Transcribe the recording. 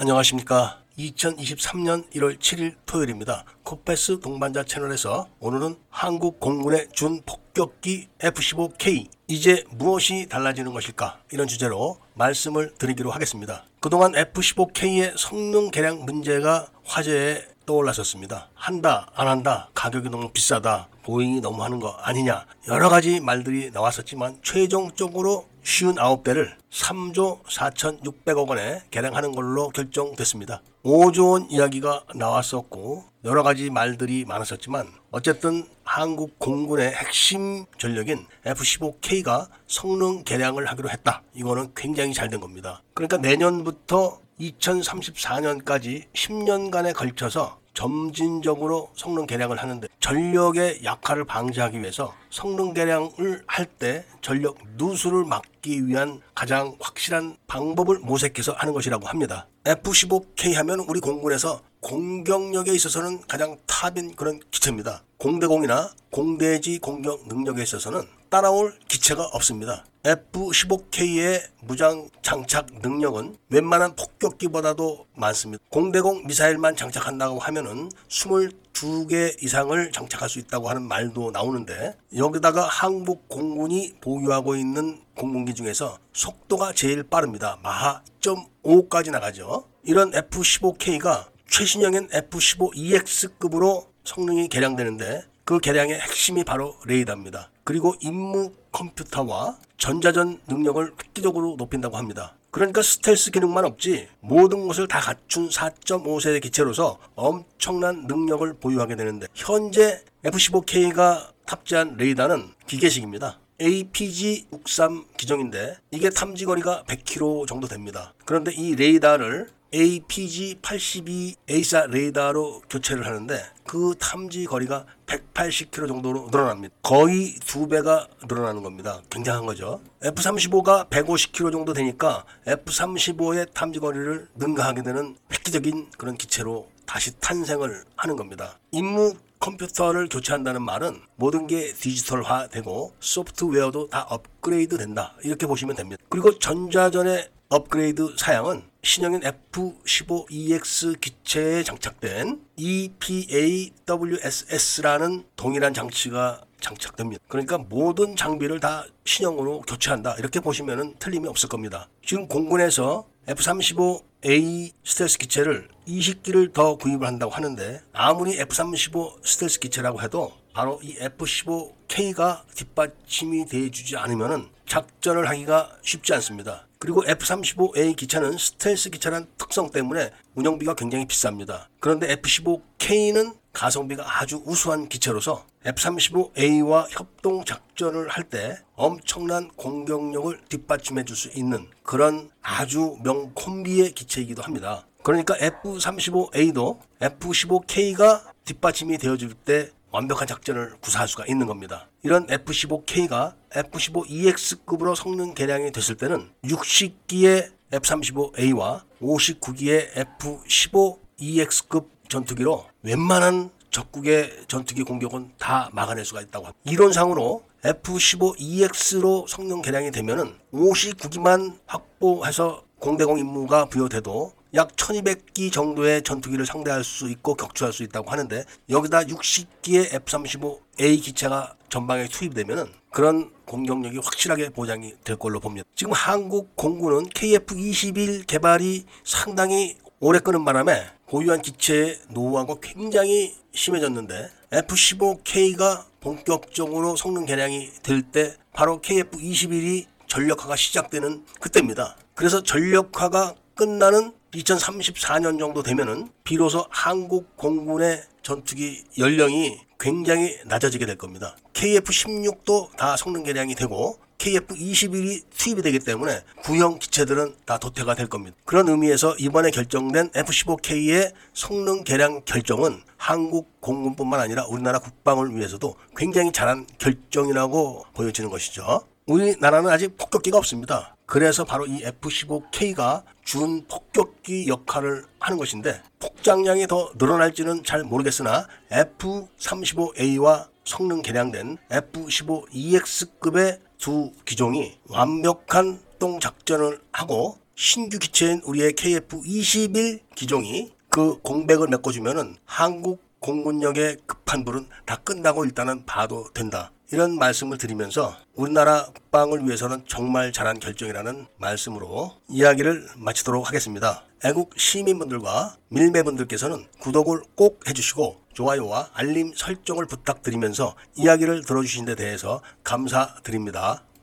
안녕하십니까. 2023년 1월 7일 토요일입니다. 코페스 동반자 채널에서 오늘은 한국 공군의 준 폭격기 F-15K 이제 무엇이 달라지는 것일까 이런 주제로 말씀을 드리기로 하겠습니다. 그동안 F-15K의 성능 개량 문제가 화제에 떠올랐었습니다. 한다, 안 한다, 가격이 너무 비싸다, 보잉이 너무 하는 거 아니냐, 여러 가지 말들이 나왔었지만 최종적으로 쉬운 9대를 3조 4,600억 원에 개량하는 걸로 결정됐습니다. 5조 원 이야기가 나왔었고 여러 가지 말들이 많았었지만 어쨌든 한국 공군의 핵심 전력인 F-15K가 성능 개량을 하기로 했다. 이거는 굉장히 잘 된 겁니다. 그러니까 내년부터 2034년까지 10년간에 걸쳐서 점진적으로 성능 개량을 하는데 전력의 약화를 방지하기 위해서 성능 개량을 할 때 전력 누수를 막기 위한 가장 확실한 방법을 모색해서 하는 것이라고 합니다. F-15K 하면 우리 공군에서 공격력에 있어서는 가장 탑인 그런 기체입니다. 공대공이나 공대지 공격 능력에 있어서는 따라올 기체가 없습니다. F-15K의 무장 장착 능력은 웬만한 폭격기보다도 많습니다. 공대공 미사일만 장착한다고 하면은 22개 이상을 장착할 수 있다고 하는 말도 나오는데 여기다가 한국 공군이 보유하고 있는 공군기 중에서 속도가 제일 빠릅니다. 마하 1.5까지 나가죠. 이런 F-15K가 최신형인 F-15EX급으로 성능이 개량되는데 그 개량의 핵심이 바로 레이더입니다. 그리고 임무 컴퓨터와 전자전 능력을 획기적으로 높인다고 합니다. 그러니까 스텔스 기능만 없지 모든 것을 다 갖춘 4.5세대 기체로서 엄청난 능력을 보유하게 되는데 현재 F-15K가 탑재한 레이더는 기계식입니다. APG-63 기종인데 이게 탐지 거리가 100km 정도 됩니다. 그런데 이 레이더를 APG-82 A사 레이더로 교체를 하는데 그 탐지 거리가 180km 정도로 늘어납니다. 거의 두 배가 늘어나는 겁니다. 굉장한 거죠. F-35가 150km 정도 되니까 F-35의 탐지 거리를 능가하게 되는 획기적인 그런 기체로 다시 탄생을 하는 겁니다. 임무 컴퓨터를 교체한다는 말은 모든 게 디지털화되고 소프트웨어도 다 업그레이드 된다. 이렇게 보시면 됩니다. 그리고 전자전의 업그레이드 사양은 신형인 F-15EX 기체에 장착된 EPAWSS라는 동일한 장치가 장착됩니다. 그러니까 모든 장비를 다 신형으로 교체한다. 이렇게 보시면 틀림이 없을 겁니다. 지금 공군에서 F-35A 스텔스 기체를 20기를 더 구입을 한다고 하는데 아무리 F-35 스텔스 기체라고 해도 바로 이 F-15K가 뒷받침이 돼주지 않으면 작전을 하기가 쉽지 않습니다. 그리고 F-35A 기차는 스텔스 기차란 특성 때문에 운영비가 굉장히 비쌉니다. 그런데 F-15K는 가성비가 아주 우수한 기체로서 F-35A와 협동 작전을 할 때 엄청난 공격력을 뒷받침해 줄 수 있는 그런 아주 명 콤비의 기체이기도 합니다. 그러니까 F-35A도 F-15K가 뒷받침이 되어줄 때 완벽한 작전을 구사할 수가 있는 겁니다. 이런 F-15K가 F-15EX급으로 성능 개량이 됐을 때는 60기의 F-35A와 59기의 F-15EX급 전투기로 웬만한 적국의 전투기 공격은 다 막아낼 수가 있다고 합니다. 이론상으로 F-15EX로 성능 개량이 되면은 59기만 확보해서 공대공 임무가 부여돼도 약 1200기 정도의 전투기를 상대할 수 있고 격추할 수 있다고 하는데 여기다 60기의 F-35A 기체가 전방에 투입되면 그런 공격력이 확실하게 보장이 될 걸로 봅니다. 지금 한국 공군은 KF-21 개발이 상당히 오래 끄는 바람에 보유한 기체의 노후화가 굉장히 심해졌는데 F-15K가 본격적으로 성능 개량이 될 때 바로 KF-21이 전력화가 시작되는 그때입니다. 그래서 전력화가 끝나는 2034년 정도 되면은 비로소 한국 공군의 전투기 연령이 굉장히 낮아지게 될 겁니다. KF-16도 다 성능 개량이 되고 KF-21이 투입이 되기 때문에 구형 기체들은 다 도태가 될 겁니다. 그런 의미에서 이번에 결정된 F-15K의 성능 개량 결정은 한국 공군뿐만 아니라 우리나라 국방을 위해서도 굉장히 잘한 결정이라고 보여지는 것이죠. 우리나라는 아직 폭격기가 없습니다. 그래서 바로 이 F-15K가 준 폭격기 역할을 하는 것인데 폭장량이 더 늘어날지는 잘 모르겠으나 F-35A와 성능 개량된 F-15EX급의 두 기종이 완벽한 동 작전을 하고 신규 기체인 우리의 KF-21 기종이 그 공백을 메꿔주면은 한국 공군력의 급한 불은 다 끝나고 일단은 봐도 된다. 이런 말씀을 드리면서 우리나라 국방을 위해서는 정말 잘한 결정이라는 말씀으로 이야기를 마치도록 하겠습니다. 애국 시민분들과 밀매분들께서는 구독을 꼭 해주시고 좋아요와 알림 설정을 부탁드리면서 이야기를 들어주신 데 대해서 감사드립니다.